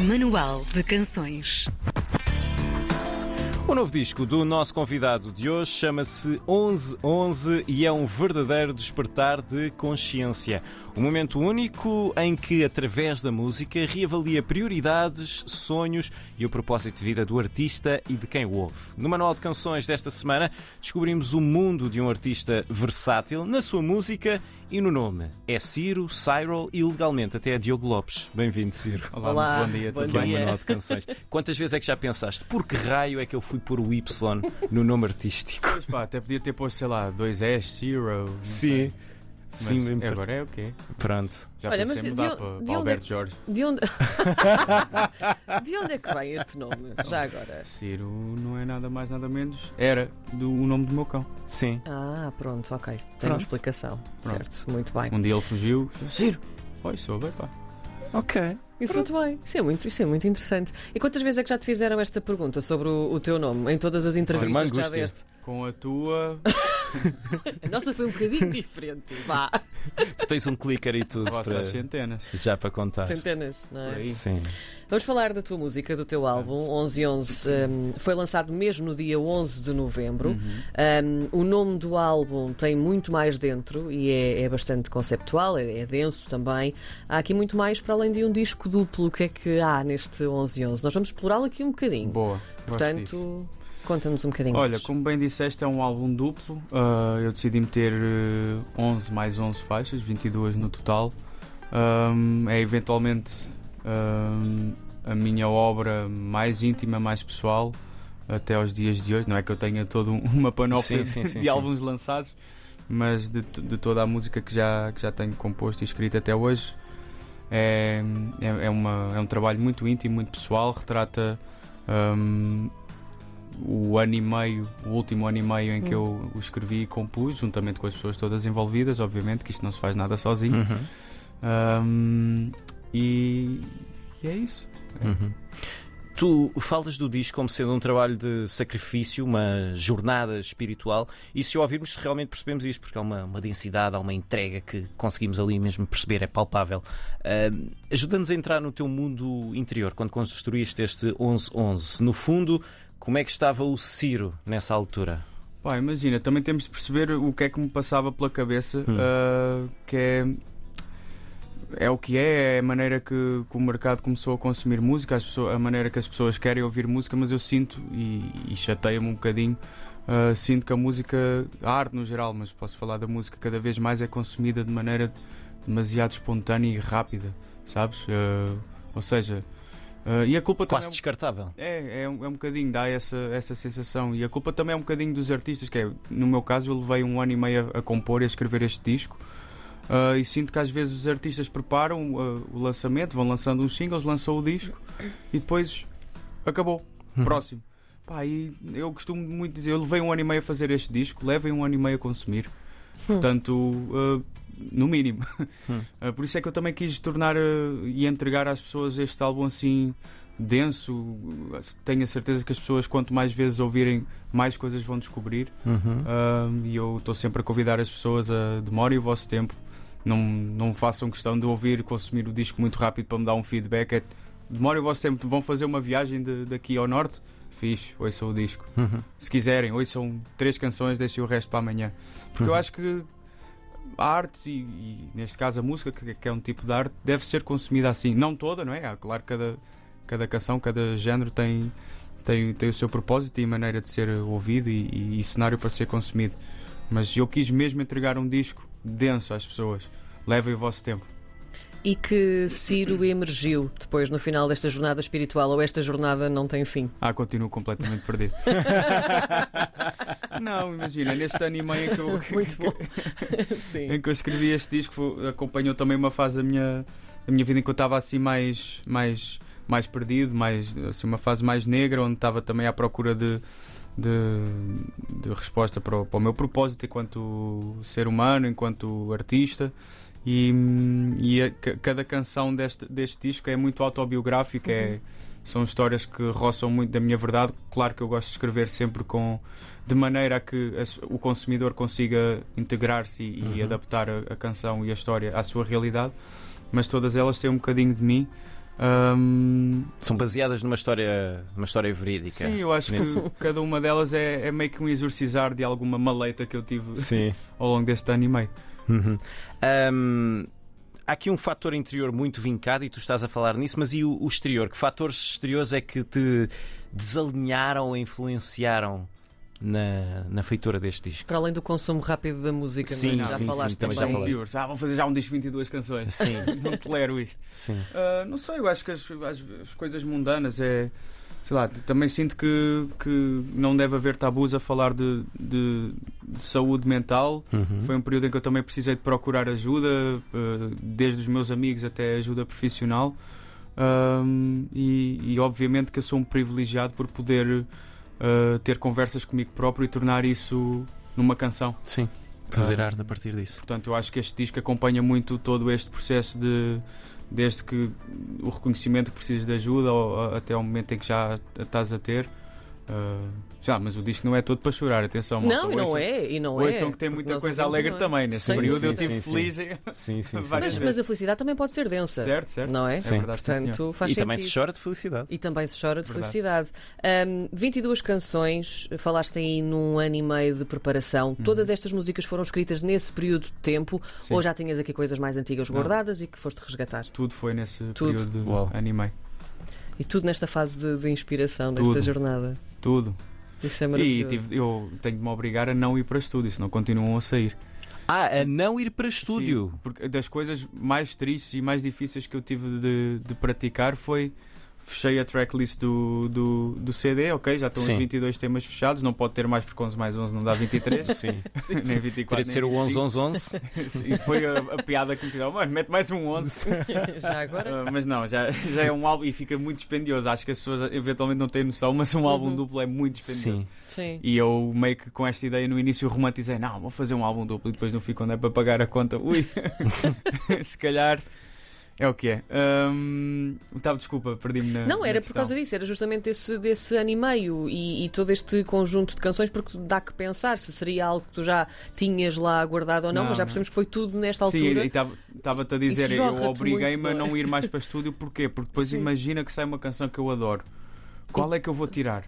Manual de Canções. O novo disco do nosso convidado de hoje chama-se 1111 e é um verdadeiro despertar de consciência. Um momento único em que, através da música, reavalia prioridades, sonhos e o propósito de vida do artista e de quem o ouve. No Manual de Canções desta semana, descobrimos o mundo de um artista versátil na sua música e no nome. É Ciro, Cyril e legalmente até é Diogo Lopes. Bem-vindo, Ciro. Olá, Olá, bom dia, bom tudo dia. bem? Manual de Canções. Quantas vezes é que já pensaste, por que raio é que eu fui pôr o Y no nome artístico? Pois pá, até podia ter posto, sei lá, dois S, Zero. não sei. Sim. Mas mesmo agora é o quê? Pronto. Já Olha, mas de mudar on- para, de para onde Alberto é- Jorge. De onde... de onde é que vem este nome? Já agora. Ciro não é nada mais, nada menos. Era do, o nome do meu cão. Sim. Ah, pronto, ok. Tem Pronto. uma explicação. Pronto. Certo, muito bem. Um dia ele fugiu. Ciro! Oi, sou bem, pá. Ok. Isso muito bem. Isso é muito, isso é muito interessante. E quantas vezes é que já te fizeram esta pergunta sobre o, o teu nome? Em todas as entrevistas que já deste? Com a tua. A nossa foi um bocadinho diferente. Vá. Tu tens um clicker e tudo Vossas para, centenas. já para contar. Centenas, não é? aí. Sim. Vamos falar da tua música, do teu álbum, 1111. Um, foi lançado mesmo no dia 11 de novembro. Uhum. Um, o nome do álbum tem muito mais dentro e é, é bastante conceptual, é, é denso também. Há aqui muito mais para além de um disco duplo. O que é que há neste 1111? Nós vamos explorá-lo aqui um bocadinho. Boa. gosto disso. Portanto, conta-nos um bocadinho. Olha, mais. como bem disseste, é um álbum duplo. Ah, eu decidi meter eh, 11 mais 11 faixas, 22 no total. Ahm, é eventualmente ahm, a minha obra mais íntima, mais pessoal, até aos dias de hoje. Não é que eu tenha toda um- uma panóplia Sim, sim, de, sim, de sim. álbuns lançados, mas de, de toda a música que já, que já tenho composto e escrito até hoje. É, é, é uma, é um trabalho muito íntimo, muito pessoal, retrata ahm, o ano e meio, o último ano e meio em que eu o escrevi e compus, juntamente com as pessoas todas envolvidas, obviamente, que isto não se faz nada sozinho. Uhum. Ahm, e, e é isso. Uhum. Tu falas do disco como sendo um trabalho de sacrifício, uma jornada espiritual, e se o ouvirmos realmente percebemos isto, porque há uma, uma densidade, há uma entrega que conseguimos ali mesmo perceber, é palpável. Ahm, Ajuda-nos a entrar no teu mundo interior, quando construíste este 1111. No fundo, como é que estava o Ciro nessa altura? Pá, imagina, também temos de perceber o que é que me passava pela cabeça, Hum. ah, que é. É o que é, é a maneira que, que o mercado começou a consumir música, as pessoas- a maneira que as pessoas querem ouvir música, mas eu sinto, e, e chateia-me um bocadinho, ah, sinto que a música, a arte no geral, mas posso falar da música, cada vez mais é consumida de maneira demasiado espontânea e rápida, sabes? Ah, ou seja, ah, e a culpa Quase também. descartável. É, é, um, é um bocadinho, dá essa, essa sensação. E a culpa também é um bocadinho dos artistas, que é, no meu caso, eu levei um ano e meio a, a compor e a escrever este disco. Ah, e sinto que às vezes os artistas preparam ah, o lançamento, vão lançando uns singles, lançam o disco e depois acabou. Próximo. Pá, e eu costumo muito dizer, eu levei um ano e meio a fazer este disco, levem um ano e meio a consumir. Portanto, ah, no mínimo. Hum. Ah, por isso é que eu também quis tornar ah, e entregar às pessoas este álbum assim denso. Tenho a certeza que as pessoas, quanto mais vezes ouvirem, mais coisas vão descobrir. Uhum. Ah, e eu estou sempre a convidar as pessoas a demorem o vosso tempo. Não, não façam questão de ouvir, consumir o disco muito rápido para me dar um feedback. É, demorem o vosso tempo. Vão fazer uma viagem de- daqui ao norte? Fixe, ouçam o disco. Uhum. Se quiserem, ouçam três canções, deixem o resto para amanhã. Porque eu Uhum. acho que a arte, e, e neste caso a música, que, que é um tipo de arte, deve ser consumida assim. Não toda, não é? Claro cada, cada canção, cada género tem, tem, tem o seu propósito e maneira de ser ouvido e, e- e cenário para ser consumido. Mas eu quis mesmo entregar um disco denso às pessoas. Levem o vosso tempo. E que Ciro emergiu depois no final desta jornada espiritual ou esta jornada não tem fim? Ah, continuo completamente perdido. não, imagina, neste ano e meio em que eu, Muito bom. Sim. em que eu escrevi este disco acompanhou também uma fase da minha, da minha vida em que eu estava assim mais, mais, mais perdido, mais, assim, uma fase mais negra, onde estava também à procura de, de, de resposta para o, para o meu propósito enquanto ser humano, enquanto artista. E, e a- ca- cada canção deste, deste disco é muito autobiográfica, é, são histórias que roçam muito da minha verdade. Claro que eu gosto de escrever sempre com de maneira a que o consumidor consiga integrar-se e, e Uhum. adaptar a, a canção e a história à sua realidade, mas todas elas têm um bocadinho de mim. Ahm, São baseadas numa história, numa história verídica. sim, eu acho Nesse- que cada uma delas é, é meio que um exorcizar de alguma maleita que eu tive Sim. ao longo deste ano e meio. Uhum. Ahm, há aqui um fator interior muito vincado e tu estás a falar nisso, mas e o, o exterior? Que fatores exteriores é que te desalinharam ou influenciaram na, na feitura deste disco? Para além do consumo rápido da música, não é? Sim, já sim, falaste sim, também também. já falaste. Viewers, Ah, vão fazer já um disco de 22 canções. Sim, não tolero isto. sim. Ah, não sei, eu acho que as, as- as coisas mundanas é. Sei lá, também sinto que, que não deve haver tabus a falar de, de- de saúde mental. Uhum. Foi um período em que eu também precisei de procurar ajuda, ah, desde os meus amigos até ajuda profissional. Ahm, e, e obviamente que eu sou um privilegiado por poder ah, ter conversas comigo próprio e tornar isso numa canção. Sim. Fazer arte a partir disso. Portanto, eu acho que este disco acompanha muito todo este processo de desde que o reconhecimento que precisas de ajuda ou, até ao momento em que já estás a ter. Ah, já, mas o disco não é todo para chorar, atenção. malta, Não, e não ouçam- é, e não é. Que tem muita coisa e alegre é. também. Nesse Sim, período sim, eu estive feliz. em- Sim, sim, sim. Mas, mas a felicidade também pode ser densa. Certo, certo. Não é? Sim. É verdade. Portanto, faz E sentido. também se chora de felicidade. E também se chora de Verdade. felicidade. Ahm, 22 canções, falaste aí num ano e meio de preparação. Todas estas músicas foram escritas nesse período de tempo Uhum. Sim. ou já tinhas aqui coisas mais antigas Não. guardadas e que foste resgatar? Tudo foi nesse Tudo. período de Uau. anime. E tudo nesta fase de, de inspiração desta Tudo. jornada. Tudo. Isso é E maravilhoso. tive- eu tenho de me obrigar a não ir para estúdio, senão continuam a sair. Ah, a não ir para estúdio. Sim, porque das coisas mais tristes e mais difíceis que eu tive de, de praticar foi. Fechei a tracklist do, do, do CD, ok, já estão Sim. os 22 temas fechados, não pode ter mais porque 11 mais 11 não dá 23, Sim. nem 24. Teria de ser o nem 11, 25. 11, 11. E foi a, a piada que me fizeram, mano, mete mais um 11. Já agora? Ah, mas não, já, já é um álbum e fica muito dispendioso. Acho que as pessoas eventualmente não têm noção, mas um álbum Uhum. duplo é muito dispendioso. Sim. Sim. E eu meio que com esta ideia no início romantizei, não, vou fazer um álbum duplo e depois não fico onde é para pagar a conta. Ui, se calhar é o que é. Hum, Tava, desculpa, perdi-me na. Não, na era por questão. causa disso, era justamente desse, desse ano e meio e, e todo este conjunto de canções, porque dá que pensar se seria algo que tu já tinhas lá guardado ou não, Não, mas já não. percebemos que foi tudo nesta Sim, altura. e estava-te a dizer, eu obriguei-me a não é? não ir mais para estúdio, porquê? Porque depois Sim. imagina que sai uma canção que eu adoro. Qual é que eu vou tirar?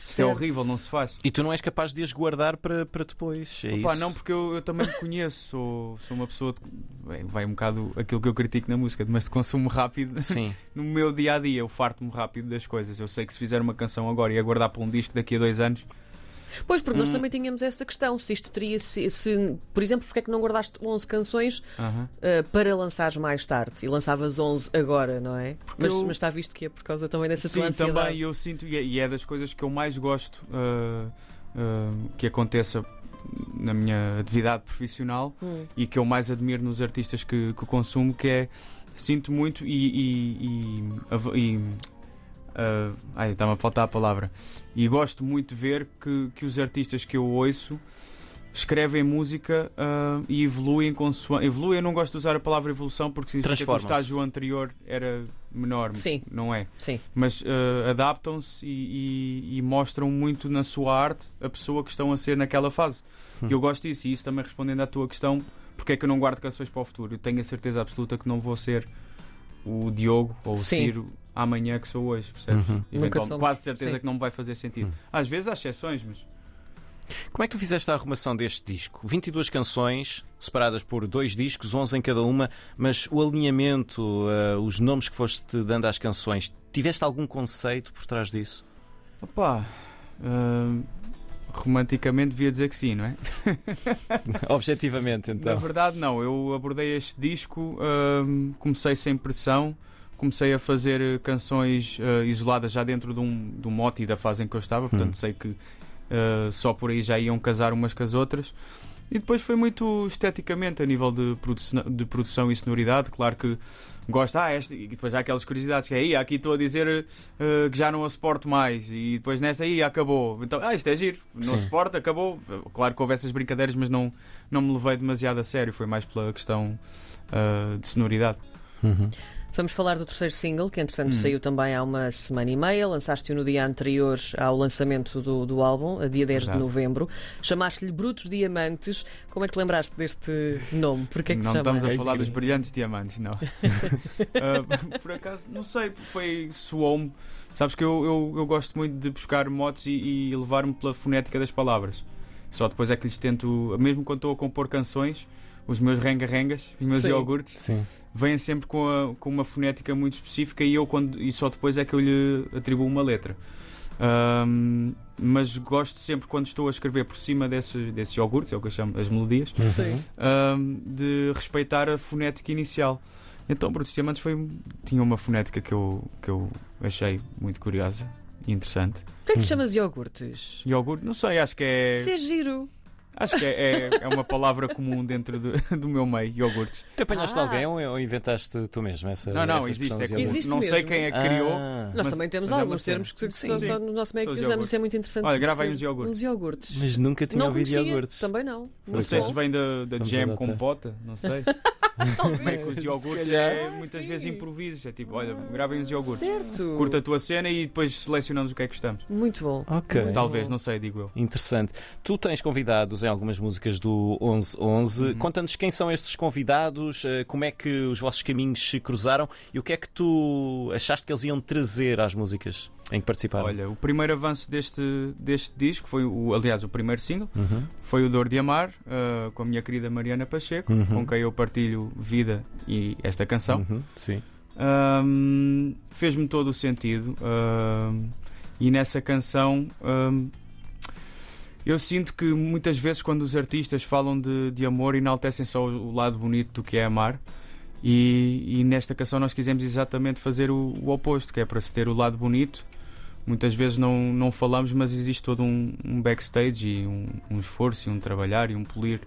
Isso é horrível, não se faz. E tu não és capaz de as guardar para, para depois. É Opa, isso? não, porque eu, eu também me conheço, sou, sou uma pessoa de, bem, vai um bocado aquilo que eu critico na música, mas de consumo rápido Sim. no meu dia a dia, eu farto-me rápido das coisas. Eu sei que se fizer uma canção agora e aguardar para um disco daqui a dois anos, Pois, porque nós Hum. também tínhamos essa questão. Se isto teria. Se, se- por exemplo, porque é que não guardaste 11 canções uh, para lançares mais tarde e lançavas 11 agora, não é? Mas, eu- mas está visto que é por causa também dessa tua Sim, ansiedade. também eu sinto, e é, e é das coisas que eu mais gosto ah, ah, que aconteça na minha atividade profissional Hum. e que eu mais admiro nos artistas que, que consumo, que é sinto muito e. e, e, ah, ai, está-me a faltar a palavra. E gosto muito de ver que, que os artistas que eu ouço escrevem música ah, e evoluem consoante. Evoluem, eu não gosto de usar a palavra evolução porque significa que o estágio anterior era menor. Sim. Não é? Sim. mas eh, adaptam-se e, e- e mostram muito na sua arte a pessoa que estão a ser naquela fase. Hum. E eu gosto disso, e isso também respondendo à tua questão, porque é que eu não guardo canções para o futuro? Eu tenho a certeza absoluta que não vou ser o Diogo ou o Sim. Ciro amanhã que sou hoje, percebes? Uhum. Eventualmente, somos. quase certeza Sim. que não me vai fazer sentido. Hum. Às vezes há exceções, mas Como é que tu fizeste a arrumação deste disco? 22 canções, separadas por dois discos, 11 em cada uma, mas o alinhamento, eh, os nomes que foste dando às canções, tiveste algum conceito por trás disso? opá, hum, romanticamente devia dizer que sim, não é? Objetivamente, Na então. verdade, não. Eu abordei este disco, hum, comecei sem pressão, comecei a fazer eh, canções eh, isoladas já dentro de um, de um mote e da fase em que eu estava, portanto Hum. sei que eh, só por aí já iam casar umas com as outras. E depois foi muito esteticamente, a nível de produção, de produção e sonoridade. Claro que gosto, ah, este, e depois há aquelas curiosidades que é, aí, aqui estou a dizer eh, que já não a suporto mais, e depois nesta aí acabou. Então, ah, isto é giro, não Sim. suporta, acabou. Claro que houve essas brincadeiras, mas não, não me levei demasiado a sério, foi mais pela questão ah, de sonoridade. Uhum. Vamos falar do terceiro single, que entretanto Hum. saiu também há uma semana e meia. Lançaste-o no dia anterior ao lançamento do, do álbum, a dia 10 de Verdade. novembro. Chamaste-lhe Brutos Diamantes. Como é que te lembraste deste nome? Porquê é que te não estamos a falar dos brilhantes diamantes, não. Ah, por acaso, não sei, foi soou-me. Sabes que eu, eu, eu gosto muito de buscar motos e, e levar-me pela fonética das palavras. Só depois é que lhes tento, mesmo quando estou a compor canções, os meus renga-rengas, os meus Sim. iogurtes, Sim. vêm sempre com, a- com uma fonética muito específica e eu quando e só depois é que eu lhe atribuo uma letra. Ahm, mas gosto sempre quando estou a escrever por cima desses, desses iogurtes, é o que eu chamo as melodias, Sim. ahm, de respeitar a fonética inicial. Então, Brutos Diamantes foi, tinha uma fonética que eu, que eu achei muito curiosa e interessante. Porquê é que te chamas iogurtes? Iogurte, não sei, acho que é. Isso é giro. Acho que é, é, é uma palavra comum dentro do, do meu meio, iogurtes. Tu apanhaste Ah. alguém ou, ou inventaste tu mesmo essa Não, não, essa existe. É como-? Existe não sei mesmo. quem é que criou. Ah. Nós Mas- também temos é alguns termos que, que Sim, só, sim. no nosso meio que Os usamos. Isso é muito interessante. Olha, grava aí Sim, uns iogurtes. Uns iogurtes. Mas nunca tinha não ouvido conhecia. iogurtes. Também não. Não sei se vem da, da jam compota, não sei. Bem que os iogurtes calhar. é muitas sim. vezes improvisos. É tipo, olha, gravem os iogurtes. Certo. Curta a tua cena e depois selecionamos o que é que gostamos. Muito bom. Ok. Muito Talvez, bom. não sei, digo eu. Interessante. Tu tens convidados algumas músicas do 1111. Uhum. Conta-nos quem são estes convidados, eh, como é que os vossos caminhos se cruzaram e o que é que tu achaste que eles iam trazer às músicas em que participaram. Olha, o primeiro avanço deste, deste disco foi, o, aliás, o primeiro single, Uhum. foi o Dor de Amar, ah, com a minha querida Mariana Pacheco, Uhum. com quem eu partilho vida e esta canção. Uhum. Sim. Ahm, Fez-me todo o sentido. ahm, e nessa canção ahm, eu sinto que muitas vezes quando os artistas falam de, de amor enaltecem só o, o lado bonito do que é amar. E, e nesta canção nós quisemos exatamente fazer o, o oposto, que é para se ter o lado bonito. Muitas vezes não, não falamos, mas existe todo um, um backstage e um, um esforço e um trabalhar e um polir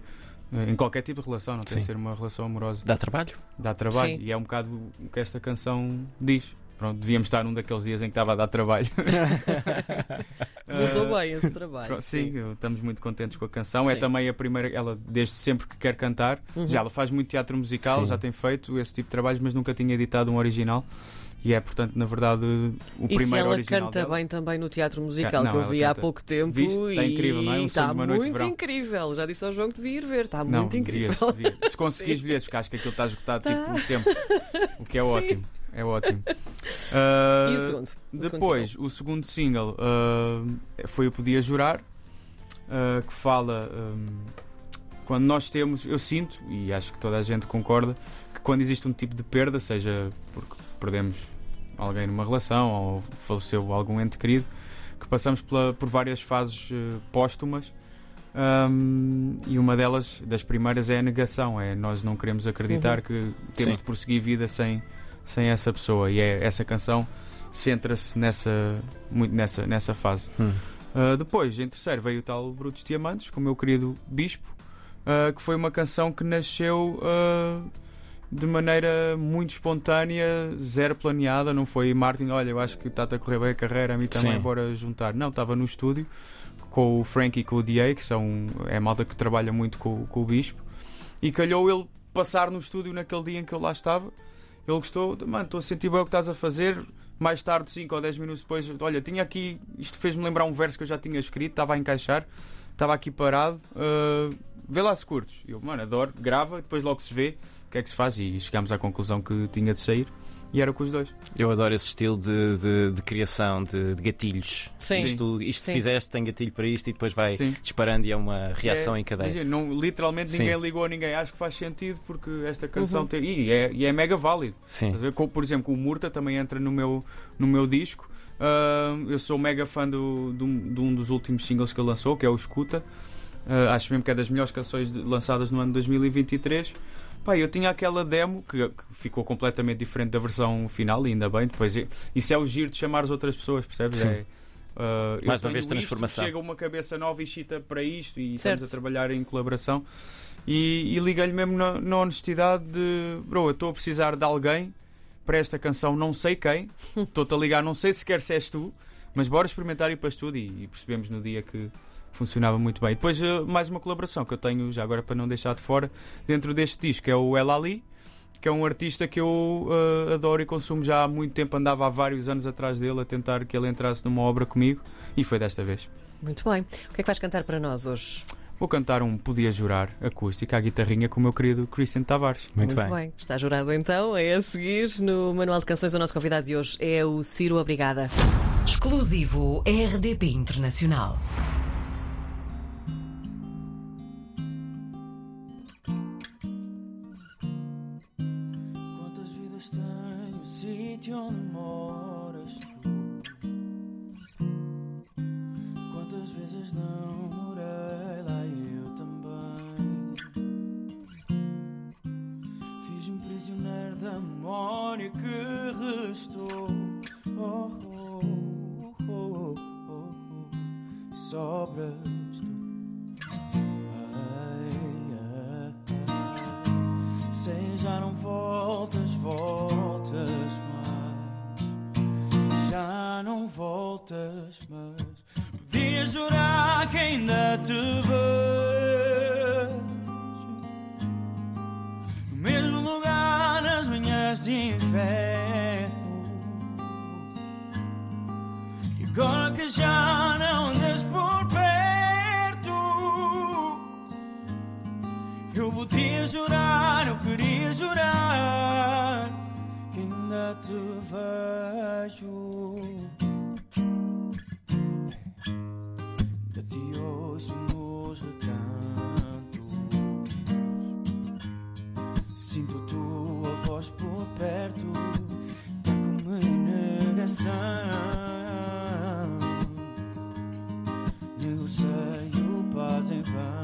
eh, em qualquer tipo de relação, não tem Sim. de ser uma relação amorosa Dá trabalho? dá trabalho. Sim. E é um bocado o que esta canção diz. Pronto, devíamos estar num daqueles dias em que estava a dar trabalho. Resultou Ah, bem esse trabalho. pronto, sim, eu- estamos muito contentes com a canção. É Sim. também a primeira, ela desde sempre que quer cantar. Uhum. Já ela faz muito teatro musical, Sim. já tem feito esse tipo de trabalhos, mas nunca tinha editado um original. E é, portanto, na verdade, o E primeiro ela original canta dela. bem também no teatro musical, Não, que eu ela vi há canta. pouco tempo Viste? e Está incrível, não é? Um está muito incrível. Já disse ao João que devia ir ver, está Não, muito incrível. devias, devias. Se conseguires bilhetes, porque acho que aquilo está esgotado tipo sempre. O que é ótimo. É ótimo. Ah, E o segundo? O segundo Depois, o segundo single ah, foi o Podia Jurar, ah, que fala hum, quando nós temos, eu sinto, e acho que toda a gente concorda, que quando existe um tipo de perda, seja porque perdemos alguém numa relação ou faleceu algum ente querido, que passamos pela- por várias fases póstumas. hum, e uma delas, das primeiras, é a negação. É nós não queremos acreditar que temos Sim. de prosseguir vida sem, sem essa pessoa. E é, essa canção centra-se nessa, muito nessa, nessa fase. Hum. Uh, depois, em terceiro, veio o tal Brutos Diamantes, com o meu querido Bispo, uh, que foi uma canção que nasceu uh, de maneira muito espontânea, zero planeada. Não foi Martin, olha, eu acho que está-te a correr bem a carreira, a mim também, Sim. bora juntar. Não, estava no estúdio com o Frank e com o DA, que são, é a malta que trabalha muito com, com o Bispo, e calhou ele passar no estúdio naquele dia em que eu lá estava. Ele gostou, mano, estou a sentir bem o que estás a fazer. Mais tarde, 5 ou 10 minutos depois, olha, tinha aqui, isto fez-me lembrar um verso que eu já tinha escrito, estava a encaixar, estava aqui parado, uh, vê lá se curtes. Eu, mano, adoro, grava, depois logo se vê o que é que se faz e chegámos à conclusão que tinha de sair e era com os dois. Eu adoro esse estilo de, de- de criação de, de gatilhos. Sim. Isto, isto Sim. fizeste, tem gatilho para isto e depois vai Sim. disparando e é uma reação É, em cadeia. imagina, não, literalmente Sim. ninguém ligou a ninguém. Acho que faz sentido porque esta canção Uhum. tem. E é, e é mega válido. Sim. Por exemplo, o Murta também entra no meu, no meu disco. Ah, eu sou mega fã do, do- de um dos últimos singles que ele lançou, que é o Escuta. Ah, acho mesmo que é das melhores canções de- lançadas no ano 2023. Pá, eu tinha aquela demo que, que ficou completamente diferente da versão final, e ainda bem. Depois, isso é o giro de chamar as outras pessoas, percebes? Sim. É, eu Mais uma vez, transformação. Chega uma cabeça nova e chita para isto, e Certo. estamos a trabalhar em colaboração. E, e liguei-lhe mesmo na, na honestidade de bro, eu estou a precisar de alguém para esta canção, não sei quem, estou-te a ligar, não sei sequer se és tu, mas bora experimentar ir para estúdio e, e percebemos no dia que funcionava muito bem. Depois, eh, mais uma colaboração que eu tenho, já agora para não deixar de fora, dentro deste disco, é o El Ali, que é um artista que eu uh, adoro e consumo já há muito tempo. Andava há vários anos atrás dele a tentar que ele entrasse numa obra comigo e foi desta vez. Muito bem. O que é que vais cantar para nós hoje? Vou cantar um Podia Jurar acústica à guitarrinha com o meu querido Christian Tavares. Muito, bem. Está jurado então. É a seguir no Manual de Canções. O nosso convidado de hoje é o Ciro Obrigada. Exclusivo RDP Internacional. Sobras tu. Já não voltas, voltas mais. Já não voltas, mas podia jurar que ainda te vejo. No mesmo lugar, nas manhãs de inferno. E agora que já podia jurar, eu queria jurar que ainda te vejo. Ainda te ouço nos recantos. Sinto a tua voz por perto, tá como em negação. Negocio paz em vão.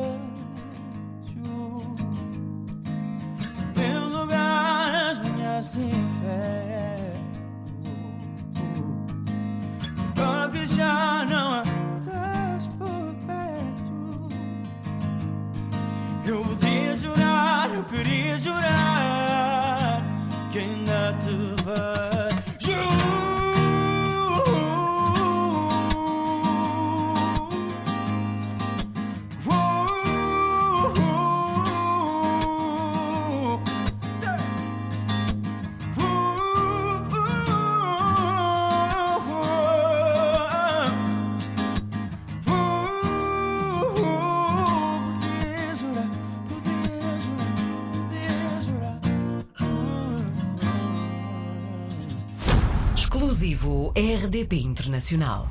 Internacional.